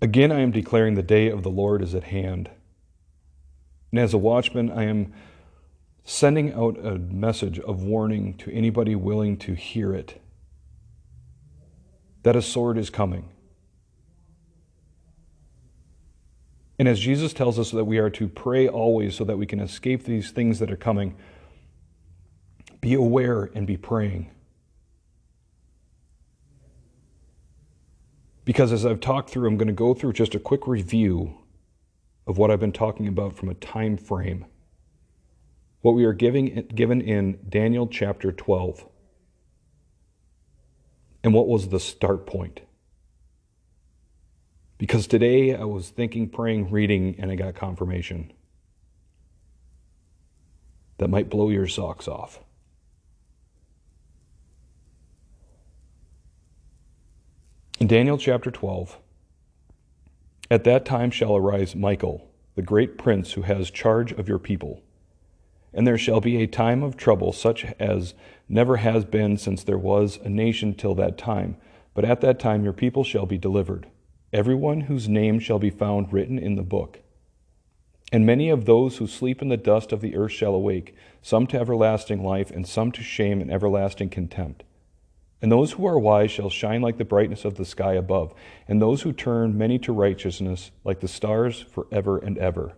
Again, I am declaring the day of the Lord is at hand. And as a watchman, I am sending out a message of warning to anybody willing to hear it that a sword is coming. And as Jesus tells us that we are to pray always so that we can escape these things that are coming, be aware and be praying. Because as I've talked through, I'm going to go through just a quick review of what I've been talking about from a time frame. What we are giving, given in Daniel chapter 12. And what was the start point? Because today I was thinking, praying, reading, and I got confirmation that might blow your socks off. In Daniel chapter 12, at that time shall arise Michael, the great prince who has charge of your people. And there shall be a time of trouble such as never has been since there was a nation till that time. But at that time your people shall be delivered everyone whose name shall be found written in the book. And many of those who sleep in the dust of the earth shall awake, some to everlasting life, and some to shame and everlasting contempt. And those who are wise shall shine like the brightness of the sky above, and those who turn many to righteousness like the stars forever and ever.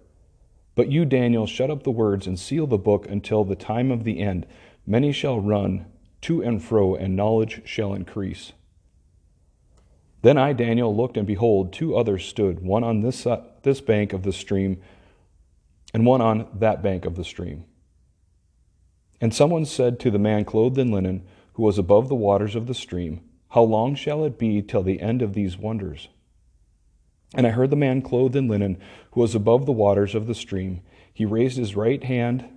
But you, Daniel, shut up the words and seal the book until the time of the end. Many shall run to and fro, and knowledge shall increase. Then I, Daniel, looked, and behold, two others stood, one on this, uh, this bank of the stream, and one on that bank of the stream. And someone said to the man clothed in linen, who was above the waters of the stream, How long shall it be till the end of these wonders? And I heard the man clothed in linen, who was above the waters of the stream. He raised his right hand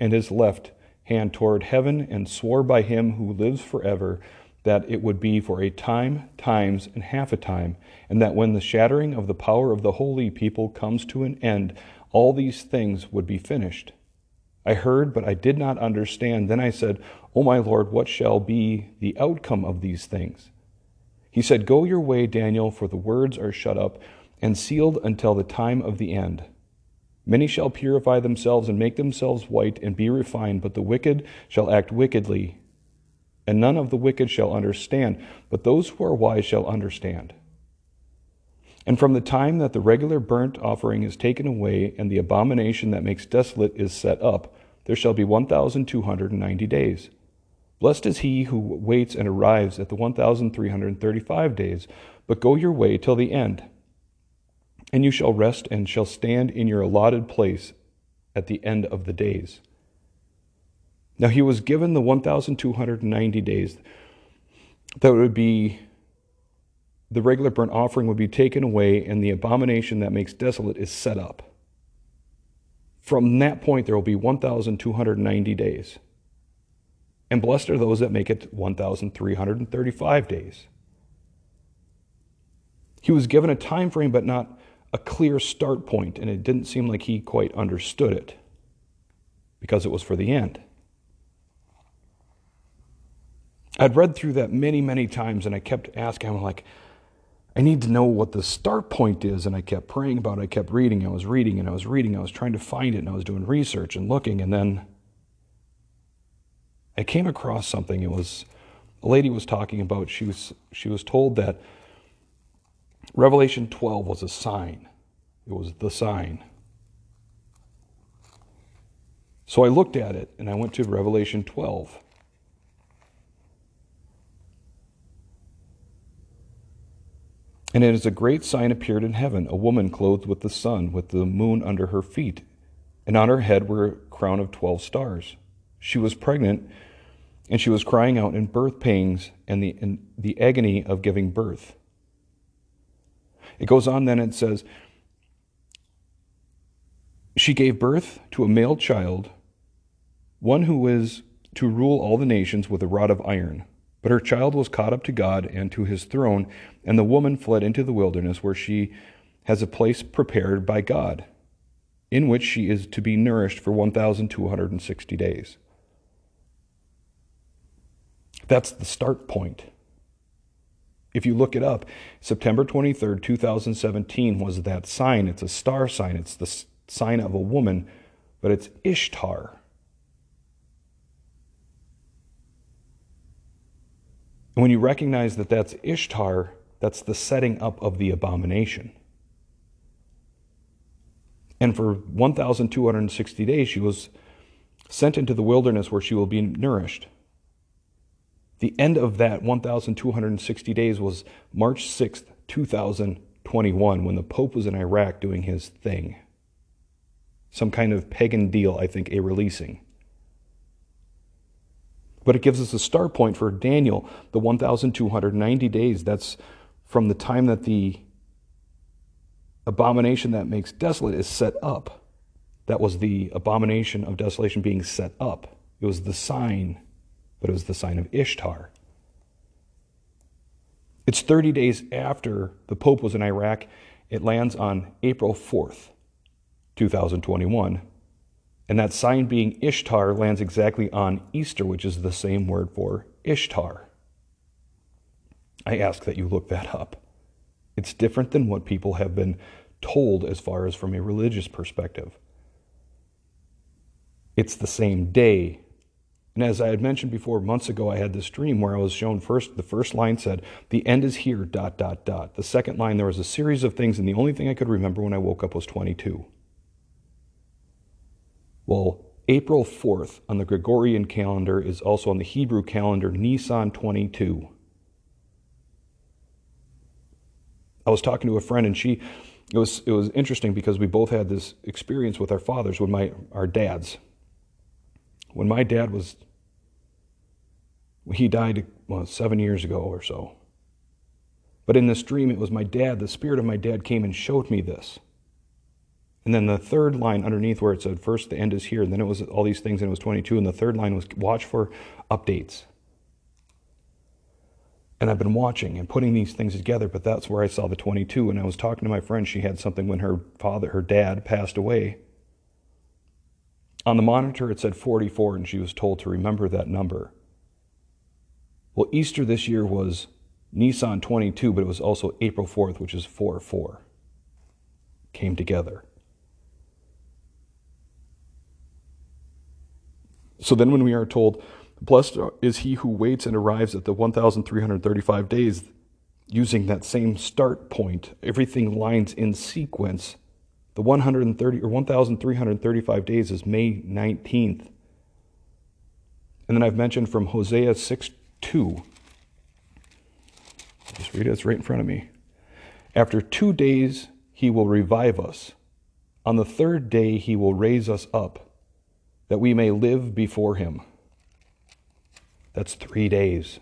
and his left hand toward heaven, and swore by him who lives forever that it would be for a time, times, and half a time, and that when the shattering of the power of the holy people comes to an end, all these things would be finished. I heard, but I did not understand. Then I said, O my Lord, what shall be the outcome of these things? He said, Go your way, Daniel, for the words are shut up and sealed until the time of the end. Many shall purify themselves and make themselves white and be refined, but the wicked shall act wickedly and none of the wicked shall understand, but those who are wise shall understand. And from the time that the regular burnt offering is taken away and the abomination that makes desolate is set up, there shall be 1,290 days. Blessed is he who waits and arrives at the 1,335 days, but go your way till the end. And you shall rest and shall stand in your allotted place at the end of the days. Now he was given the 1,290 days that would be the regular burnt offering would be taken away and the abomination that makes desolate is set up. From that point, there will be 1,290 days. And blessed are those that make it 1,335 days. He was given a time frame, but not a clear start point, and it didn't seem like he quite understood it because it was for the end. I'd read through that many, many times, and I kept asking, I'm like, I need to know what the start point is. And I kept praying about it. I kept reading. I was reading and I was reading. I was trying to find it and I was doing research and looking. And then I came across something. It was a lady was talking about, she was, she was told that Revelation 12 was a sign, it was the sign. So I looked at it and I went to Revelation 12. And is a great sign appeared in heaven a woman clothed with the sun, with the moon under her feet, and on her head were a crown of twelve stars. She was pregnant, and she was crying out in birth pains and the, and the agony of giving birth. It goes on then, it says, She gave birth to a male child, one who is to rule all the nations with a rod of iron. But her child was caught up to God and to his throne, and the woman fled into the wilderness, where she has a place prepared by God, in which she is to be nourished for 1,260 days. That's the start point. If you look it up, September 23rd, 2017 was that sign. It's a star sign, it's the sign of a woman, but it's Ishtar. And when you recognize that that's Ishtar, that's the setting up of the abomination. And for 1,260 days, she was sent into the wilderness where she will be nourished. The end of that 1,260 days was March 6th, 2021, when the Pope was in Iraq doing his thing. Some kind of pagan deal, I think, a releasing. But it gives us a start point for Daniel, the 1,290 days. That's from the time that the abomination that makes desolate is set up. That was the abomination of desolation being set up. It was the sign, but it was the sign of Ishtar. It's 30 days after the Pope was in Iraq. It lands on April 4th, 2021. And that sign being Ishtar lands exactly on Easter, which is the same word for Ishtar. I ask that you look that up. It's different than what people have been told as far as from a religious perspective. It's the same day. And as I had mentioned before, months ago, I had this dream where I was shown first, the first line said, The end is here, dot, dot, dot. The second line, there was a series of things, and the only thing I could remember when I woke up was 22. Well, April 4th on the Gregorian calendar is also on the Hebrew calendar, Nisan 22. I was talking to a friend, and she, it was it was interesting because we both had this experience with our fathers when my our dads. When my dad was, he died well seven years ago or so. But in this dream, it was my dad. The spirit of my dad came and showed me this. And then the third line underneath where it said, first the end is here, and then it was all these things, and it was 22, and the third line was watch for updates. And I've been watching and putting these things together, but that's where I saw the 22. And I was talking to my friend. She had something when her father, her dad, passed away. On the monitor, it said 44, and she was told to remember that number. Well, Easter this year was Nisan 22, but it was also April 4th, which is 4 4. Came together. So then, when we are told, Blessed is he who waits and arrives at the 1,335 days using that same start point. Everything lines in sequence. The 130 or 1,335 days is May 19th. And then I've mentioned from Hosea 6 2. Just read it, it's right in front of me. After two days, he will revive us. On the third day, he will raise us up, that we may live before him. That's three days.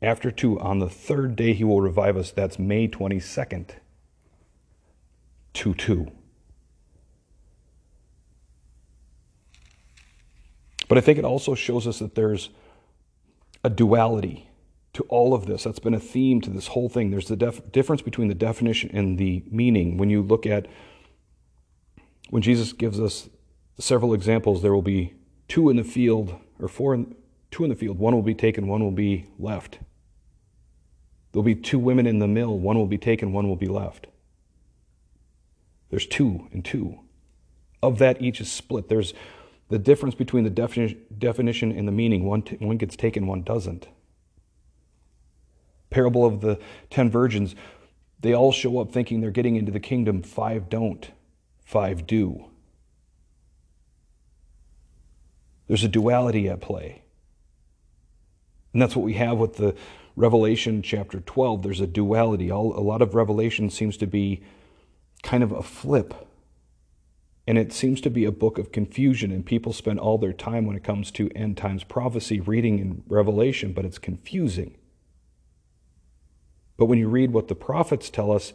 After two, on the third day, he will revive us. That's May 22nd. 2 2. But I think it also shows us that there's a duality to all of this. That's been a theme to this whole thing. There's the def- difference between the definition and the meaning. When you look at when Jesus gives us several examples, there will be two in the field or four in, two in the field. One will be taken, one will be left. There'll be two women in the mill. One will be taken, one will be left. There's two and two. Of that, each is split. There's the difference between the defini- definition and the meaning. One, t- one gets taken, one doesn't. Parable of the ten virgins, they all show up thinking they're getting into the kingdom. Five don't, five do. There's a duality at play. And that's what we have with the Revelation chapter 12. There's a duality. All, a lot of Revelation seems to be kind of a flip. And it seems to be a book of confusion, and people spend all their time when it comes to end times prophecy reading in Revelation, but it's confusing. But when you read what the prophets tell us,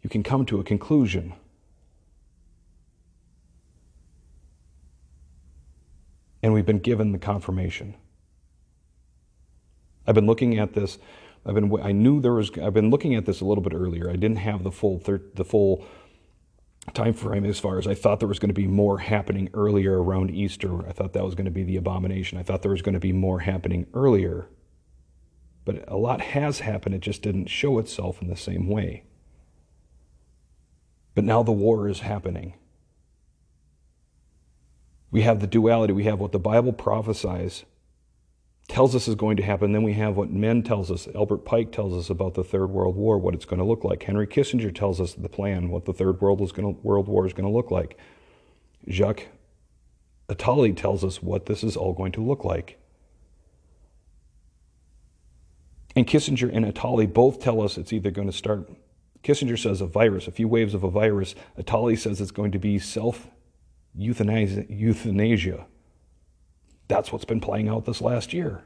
you can come to a conclusion. And we've been given the confirmation. I've been looking at this. I've been. I knew there was. I've been looking at this a little bit earlier. I didn't have the full thir- the full time frame as far as I thought there was going to be more happening earlier around Easter. I thought that was going to be the abomination. I thought there was going to be more happening earlier. But a lot has happened, it just didn't show itself in the same way. But now the war is happening. We have the duality. We have what the Bible prophesies, tells us is going to happen. Then we have what men tells us. Albert Pike tells us about the Third World War, what it's going to look like. Henry Kissinger tells us the plan, what the Third World, is going to, World War is going to look like. Jacques Attali tells us what this is all going to look like. And Kissinger and Attali both tell us it's either going to start. Kissinger says a virus, a few waves of a virus. Attali says it's going to be self euthanasia. That's what's been playing out this last year.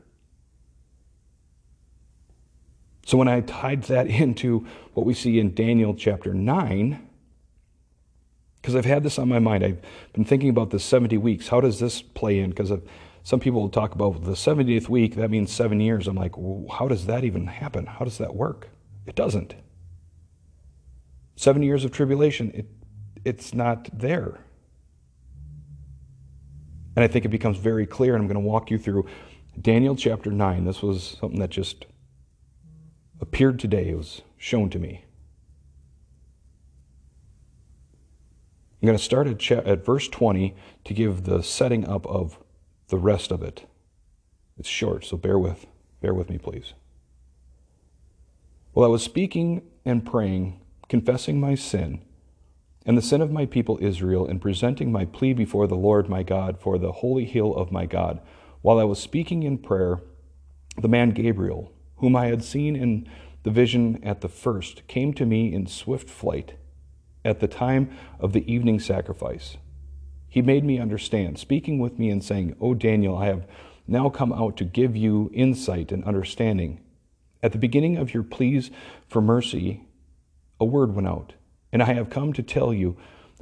So when I tied that into what we see in Daniel chapter 9, because I've had this on my mind, I've been thinking about the 70 weeks. How does this play in? Because uh, some people will talk about the 70th week, that means seven years. I'm like, well, how does that even happen? How does that work? It doesn't. Seven years of tribulation, it, it's not there. And I think it becomes very clear, and I'm going to walk you through Daniel chapter 9. This was something that just appeared today, it was shown to me. I'm going to start at, cha- at verse 20 to give the setting up of the rest of it. It's short, so bear with, bear with me, please. While I was speaking and praying, confessing my sin, and the sin of my people Israel in presenting my plea before the Lord my God for the holy hill of my God. While I was speaking in prayer, the man Gabriel, whom I had seen in the vision at the first, came to me in swift flight at the time of the evening sacrifice. He made me understand, speaking with me and saying, O Daniel, I have now come out to give you insight and understanding. At the beginning of your pleas for mercy, a word went out and I have come to tell you,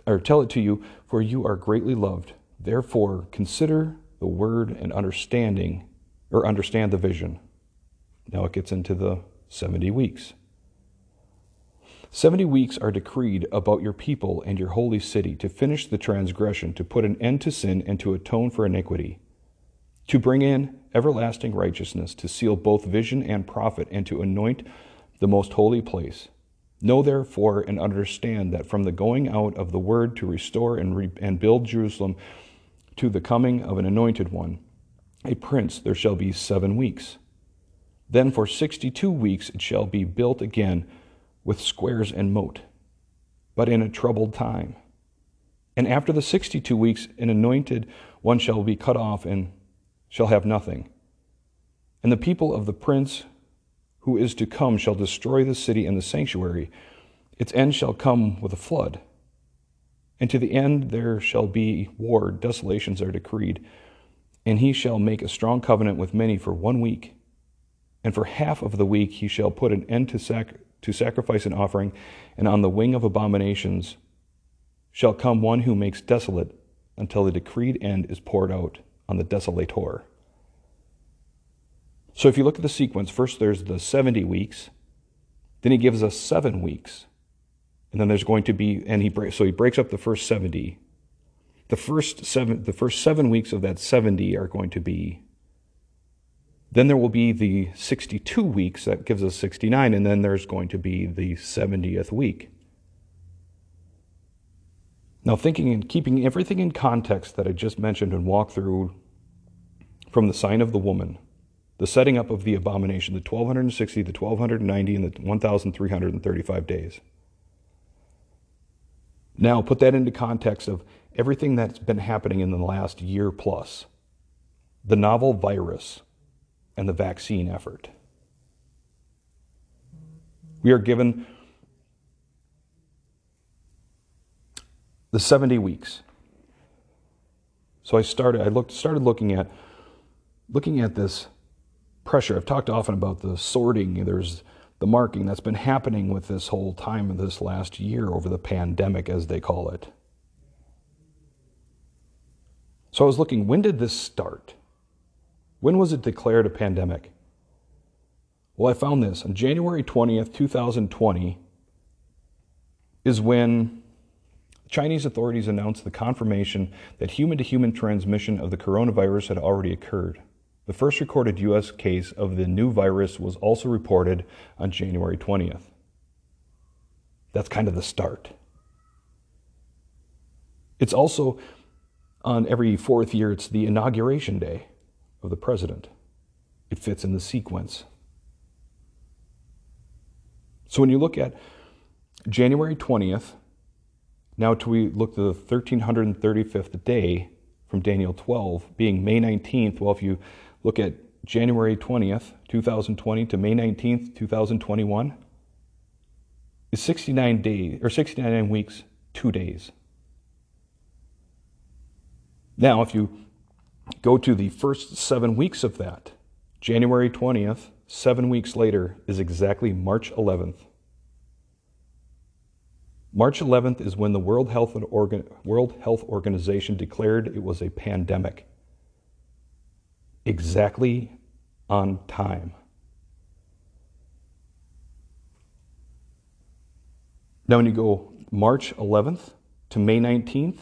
or tell it to you, for you are greatly loved. Therefore, consider the word and understanding, or understand the vision. Now it gets into the 70 weeks. 70 weeks are decreed about your people and your holy city to finish the transgression, to put an end to sin, and to atone for iniquity, to bring in everlasting righteousness, to seal both vision and prophet, and to anoint the most holy place Know therefore and understand that from the going out of the word to restore and, re- and build Jerusalem to the coming of an anointed one, a prince, there shall be seven weeks. Then for sixty two weeks it shall be built again with squares and moat, but in a troubled time. And after the sixty two weeks, an anointed one shall be cut off and shall have nothing. And the people of the prince who is to come shall destroy the city and the sanctuary. Its end shall come with a flood. And to the end there shall be war, desolations are decreed. And he shall make a strong covenant with many for one week. And for half of the week he shall put an end to, sac- to sacrifice and offering, and on the wing of abominations shall come one who makes desolate until the decreed end is poured out on the desolator. So if you look at the sequence, first there's the 70 weeks, then he gives us seven weeks, and then there's going to be, and he so he breaks up the first 70. The first seven, the first seven weeks of that 70 are going to be. Then there will be the 62 weeks, that gives us 69, and then there's going to be the 70th week. Now, thinking and keeping everything in context that I just mentioned and walked through from the sign of the woman the setting up of the abomination, the 1260, the 1290, and the 1335 days. Now, put that into context of everything that's been happening in the last year plus the novel virus and the vaccine effort. We are given the 70 weeks. So I started I looked started looking at looking at this pressure. I've talked often about the sorting, there's the marking that's been happening with this whole time of this last year over the pandemic, as they call it. So I was looking, when did this start? When was it declared a pandemic? Well, I found this on January 20th, 2020, is when Chinese authorities announced the confirmation that human to human transmission of the coronavirus had already occurred. The first recorded U.S. case of the new virus was also reported on January 20th. That's kind of the start. It's also on every fourth year, it's the inauguration day of the president. It fits in the sequence. So when you look at January 20th, now to we look to the 1335th day from Daniel 12 being May 19th. Well, if you look at January 20th, 2020 to May 19th, 2021 is 69 days or 69 weeks, 2 days. Now, if you go to the first 7 weeks of that, January 20th, 7 weeks later is exactly March 11th. March 11th is when the World Health, Organ- World Health Organization declared it was a pandemic. Exactly on time. Now, when you go March 11th to May 19th,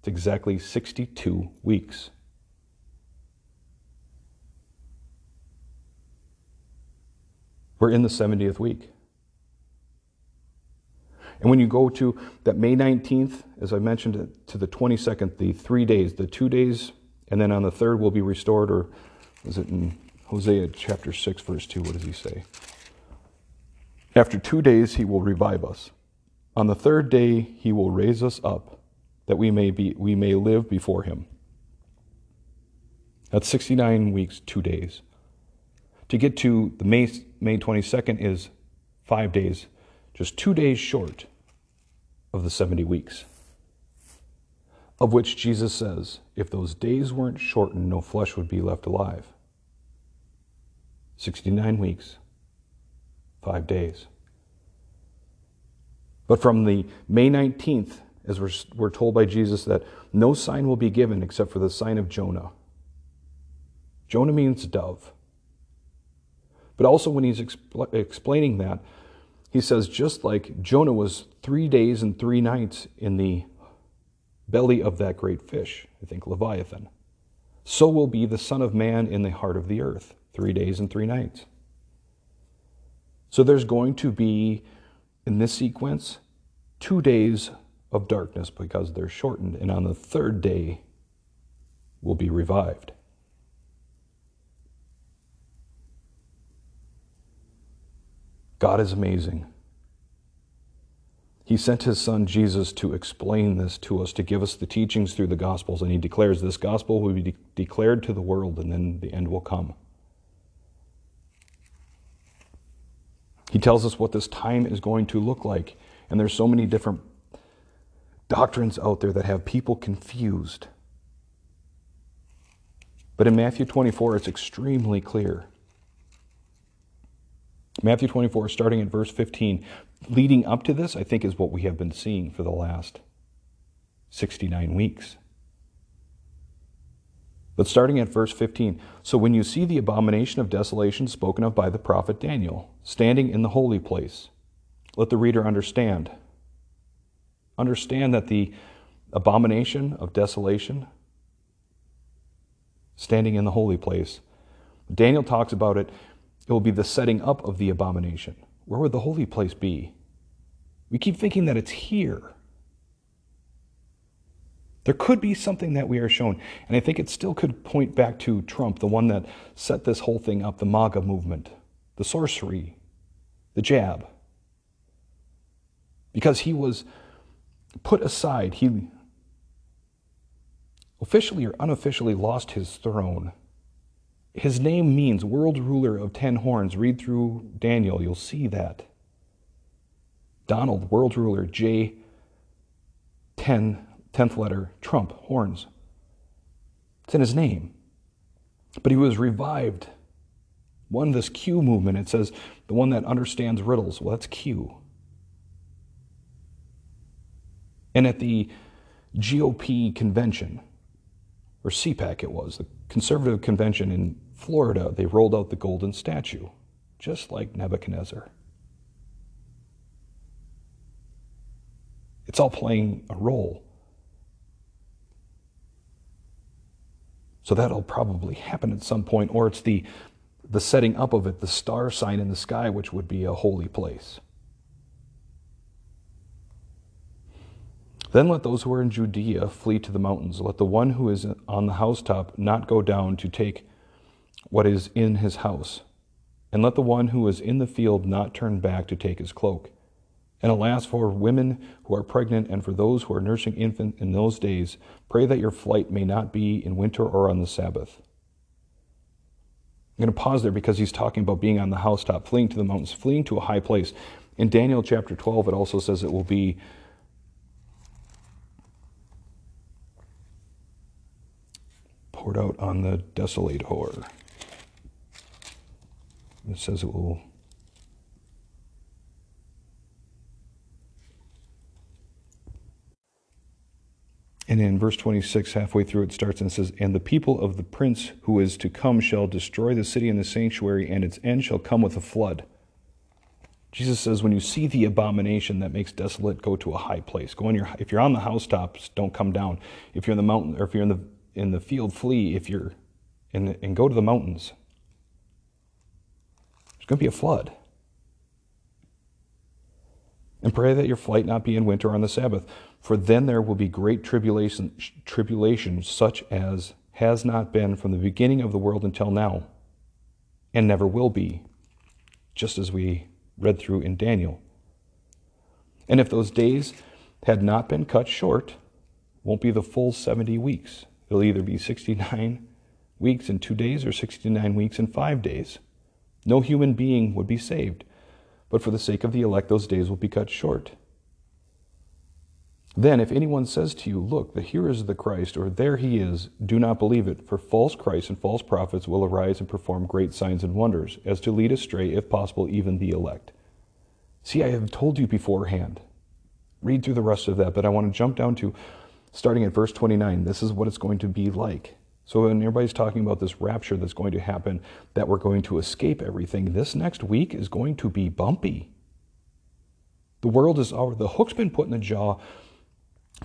it's exactly 62 weeks. We're in the 70th week. And when you go to that May 19th, as I mentioned, to the 22nd, the three days, the two days, and then on the third will be restored, or is it in Hosea chapter 6, verse 2? What does he say? After two days, he will revive us. On the third day, he will raise us up that we may, be, we may live before him. That's 69 weeks, two days. To get to the May, May 22nd is five days just two days short of the 70 weeks, of which Jesus says, if those days weren't shortened, no flesh would be left alive. 69 weeks, five days. But from the May 19th, as we're, we're told by Jesus, that no sign will be given except for the sign of Jonah. Jonah means dove. But also, when he's expl- explaining that, he says, just like Jonah was three days and three nights in the belly of that great fish, I think Leviathan, so will be the Son of Man in the heart of the earth, three days and three nights. So there's going to be, in this sequence, two days of darkness because they're shortened, and on the third day will be revived. God is amazing. He sent his son Jesus to explain this to us, to give us the teachings through the Gospels, and he declares this gospel will be de- declared to the world, and then the end will come. He tells us what this time is going to look like, and there's so many different doctrines out there that have people confused. But in Matthew 24, it's extremely clear. Matthew 24, starting at verse 15, leading up to this, I think, is what we have been seeing for the last 69 weeks. But starting at verse 15, so when you see the abomination of desolation spoken of by the prophet Daniel, standing in the holy place, let the reader understand. Understand that the abomination of desolation, standing in the holy place, Daniel talks about it it will be the setting up of the abomination. Where would the holy place be? We keep thinking that it's here. There could be something that we are shown. And I think it still could point back to Trump, the one that set this whole thing up the MAGA movement, the sorcery, the jab. Because he was put aside, he officially or unofficially lost his throne his name means world ruler of ten horns. Read through Daniel, you'll see that. Donald, world ruler, J, 10, 10th letter, Trump, horns. It's in his name. But he was revived. One, this Q movement, it says the one that understands riddles. Well, that's Q. And at the GOP convention, or CPAC it was, the conservative convention in Florida, they rolled out the golden statue, just like Nebuchadnezzar. It's all playing a role. So that'll probably happen at some point, or it's the, the setting up of it, the star sign in the sky, which would be a holy place. Then let those who are in Judea flee to the mountains. Let the one who is on the housetop not go down to take what is in his house. And let the one who is in the field not turn back to take his cloak. And alas, for women who are pregnant and for those who are nursing infant in those days, pray that your flight may not be in winter or on the Sabbath. I'm going to pause there because he's talking about being on the housetop, fleeing to the mountains, fleeing to a high place. In Daniel chapter 12, it also says it will be poured out on the desolate desolator. It says it will. And in verse 26, halfway through, it starts and says, And the people of the prince who is to come shall destroy the city and the sanctuary, and its end shall come with a flood. Jesus says, when you see the abomination that makes desolate, go to a high place. Go on your, if you're on the housetops, don't come down. If you're in the mountain, or if you're in the in the field, flee. If you're in, and go to the mountains. There's going to be a flood. And pray that your flight not be in winter on the Sabbath, for then there will be great tribulation, tribulation such as has not been from the beginning of the world until now, and never will be, just as we read through in Daniel. And if those days had not been cut short, won't be the full 70 weeks. It'll either be 69 weeks and two days or 69 weeks and five days. No human being would be saved, but for the sake of the elect, those days will be cut short. Then, if anyone says to you, Look, the here is the Christ, or there he is, do not believe it, for false Christs and false prophets will arise and perform great signs and wonders, as to lead astray, if possible, even the elect. See, I have told you beforehand. Read through the rest of that, but I want to jump down to starting at verse 29. This is what it's going to be like. So, when everybody's talking about this rapture that's going to happen, that we're going to escape everything, this next week is going to be bumpy. The world is our, the hook's been put in the jaw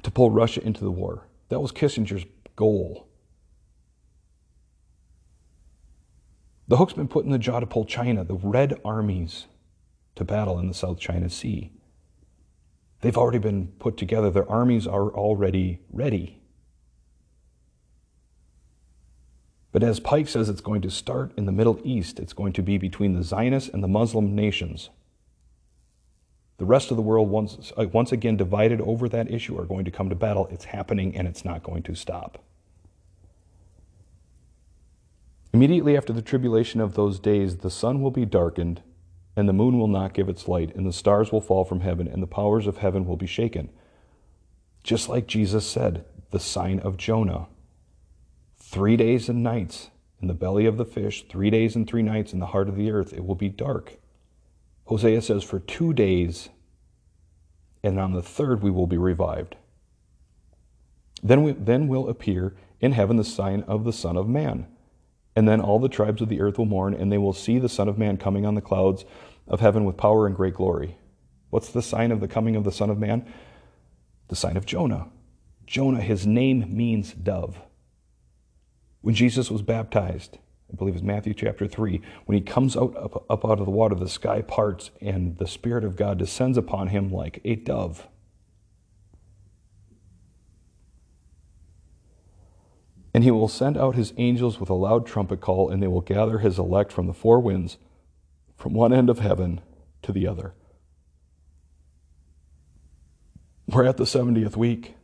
to pull Russia into the war. That was Kissinger's goal. The hook's been put in the jaw to pull China, the red armies, to battle in the South China Sea. They've already been put together, their armies are already ready. But as Pike says, it's going to start in the Middle East. It's going to be between the Zionists and the Muslim nations. The rest of the world, once, uh, once again divided over that issue, are going to come to battle. It's happening and it's not going to stop. Immediately after the tribulation of those days, the sun will be darkened and the moon will not give its light, and the stars will fall from heaven, and the powers of heaven will be shaken. Just like Jesus said, the sign of Jonah. Three days and nights in the belly of the fish, three days and three nights in the heart of the earth, it will be dark. Hosea says, For two days, and on the third we will be revived. Then, we, then will appear in heaven the sign of the Son of Man. And then all the tribes of the earth will mourn, and they will see the Son of Man coming on the clouds of heaven with power and great glory. What's the sign of the coming of the Son of Man? The sign of Jonah. Jonah, his name means dove. When Jesus was baptized, I believe it's Matthew chapter 3, when he comes out up, up out of the water, the sky parts, and the Spirit of God descends upon him like a dove. And he will send out his angels with a loud trumpet call, and they will gather his elect from the four winds, from one end of heaven to the other. We're at the 70th week.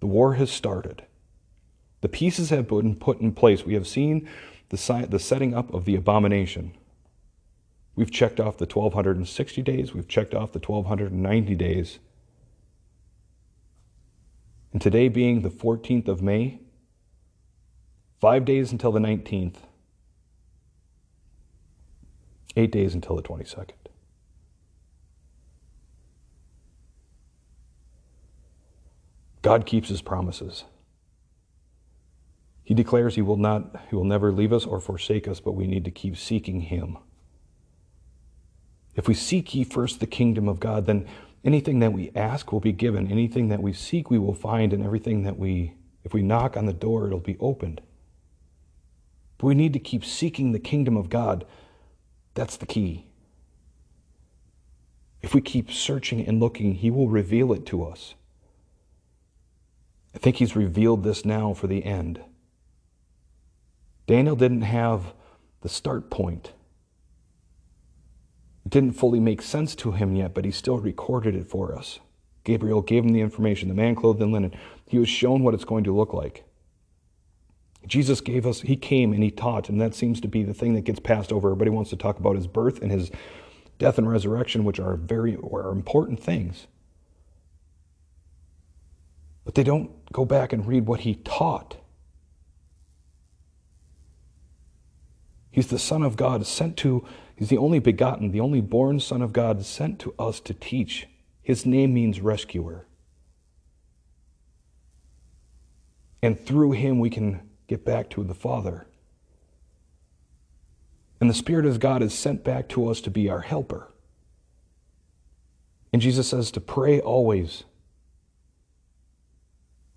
The war has started. The pieces have been put in place. We have seen the, the setting up of the abomination. We've checked off the 1260 days, we've checked off the 1290 days. And today being the 14th of May, five days until the 19th, eight days until the 22nd. God keeps his promises. He declares he will not he will never leave us or forsake us, but we need to keep seeking him. If we seek ye first the kingdom of God, then Anything that we ask will be given. Anything that we seek, we will find. And everything that we If we knock on the door, it'll be opened. But we need to keep seeking the kingdom of God. That's the key. If we keep searching and looking, He will reveal it to us. I think He's revealed this now for the end. Daniel didn't have the start point. It didn't fully make sense to him yet, but he still recorded it for us. Gabriel gave him the information, the man clothed in linen. He was shown what it's going to look like. Jesus gave us, he came and he taught, and that seems to be the thing that gets passed over. Everybody wants to talk about his birth and his death and resurrection, which are very are important things. But they don't go back and read what he taught. He's the Son of God, sent to, he's the only begotten, the only born Son of God, sent to us to teach. His name means rescuer. And through him, we can get back to the Father. And the Spirit of God is sent back to us to be our helper. And Jesus says to pray always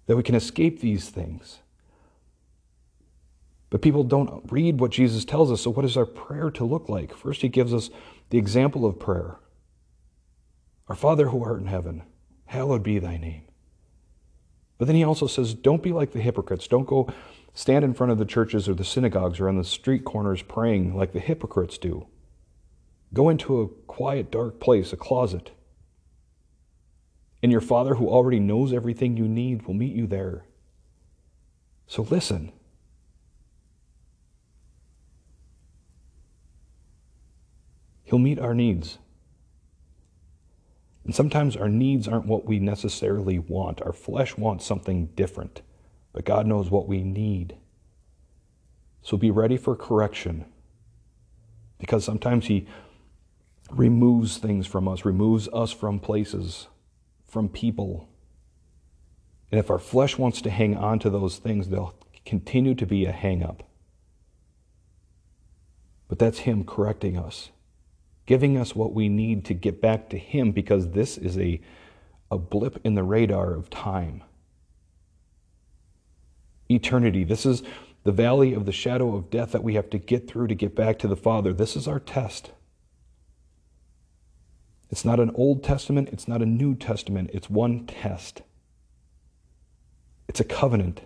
that we can escape these things. But people don't read what Jesus tells us, so what is our prayer to look like? First, he gives us the example of prayer Our Father who art in heaven, hallowed be thy name. But then he also says, don't be like the hypocrites. Don't go stand in front of the churches or the synagogues or on the street corners praying like the hypocrites do. Go into a quiet, dark place, a closet. And your Father, who already knows everything you need, will meet you there. So listen. He'll meet our needs. And sometimes our needs aren't what we necessarily want. Our flesh wants something different, but God knows what we need. So be ready for correction because sometimes He removes things from us, removes us from places, from people. And if our flesh wants to hang on to those things, they'll continue to be a hang up. But that's Him correcting us giving us what we need to get back to Him because this is a, a blip in the radar of time. Eternity. This is the valley of the shadow of death that we have to get through to get back to the Father. This is our test. It's not an Old Testament, it's not a New Testament, it's one test. It's a covenant.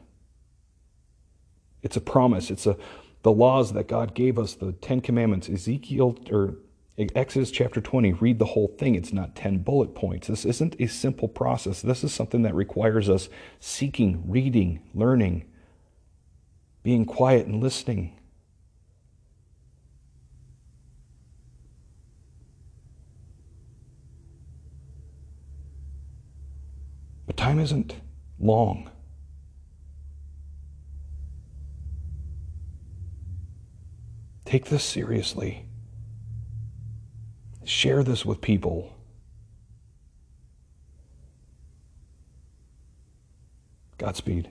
It's a promise. It's a the laws that God gave us, the Ten Commandments. Ezekiel or Exodus chapter 20, read the whole thing. It's not 10 bullet points. This isn't a simple process. This is something that requires us seeking, reading, learning, being quiet and listening. But time isn't long. Take this seriously. Share this with people. Godspeed.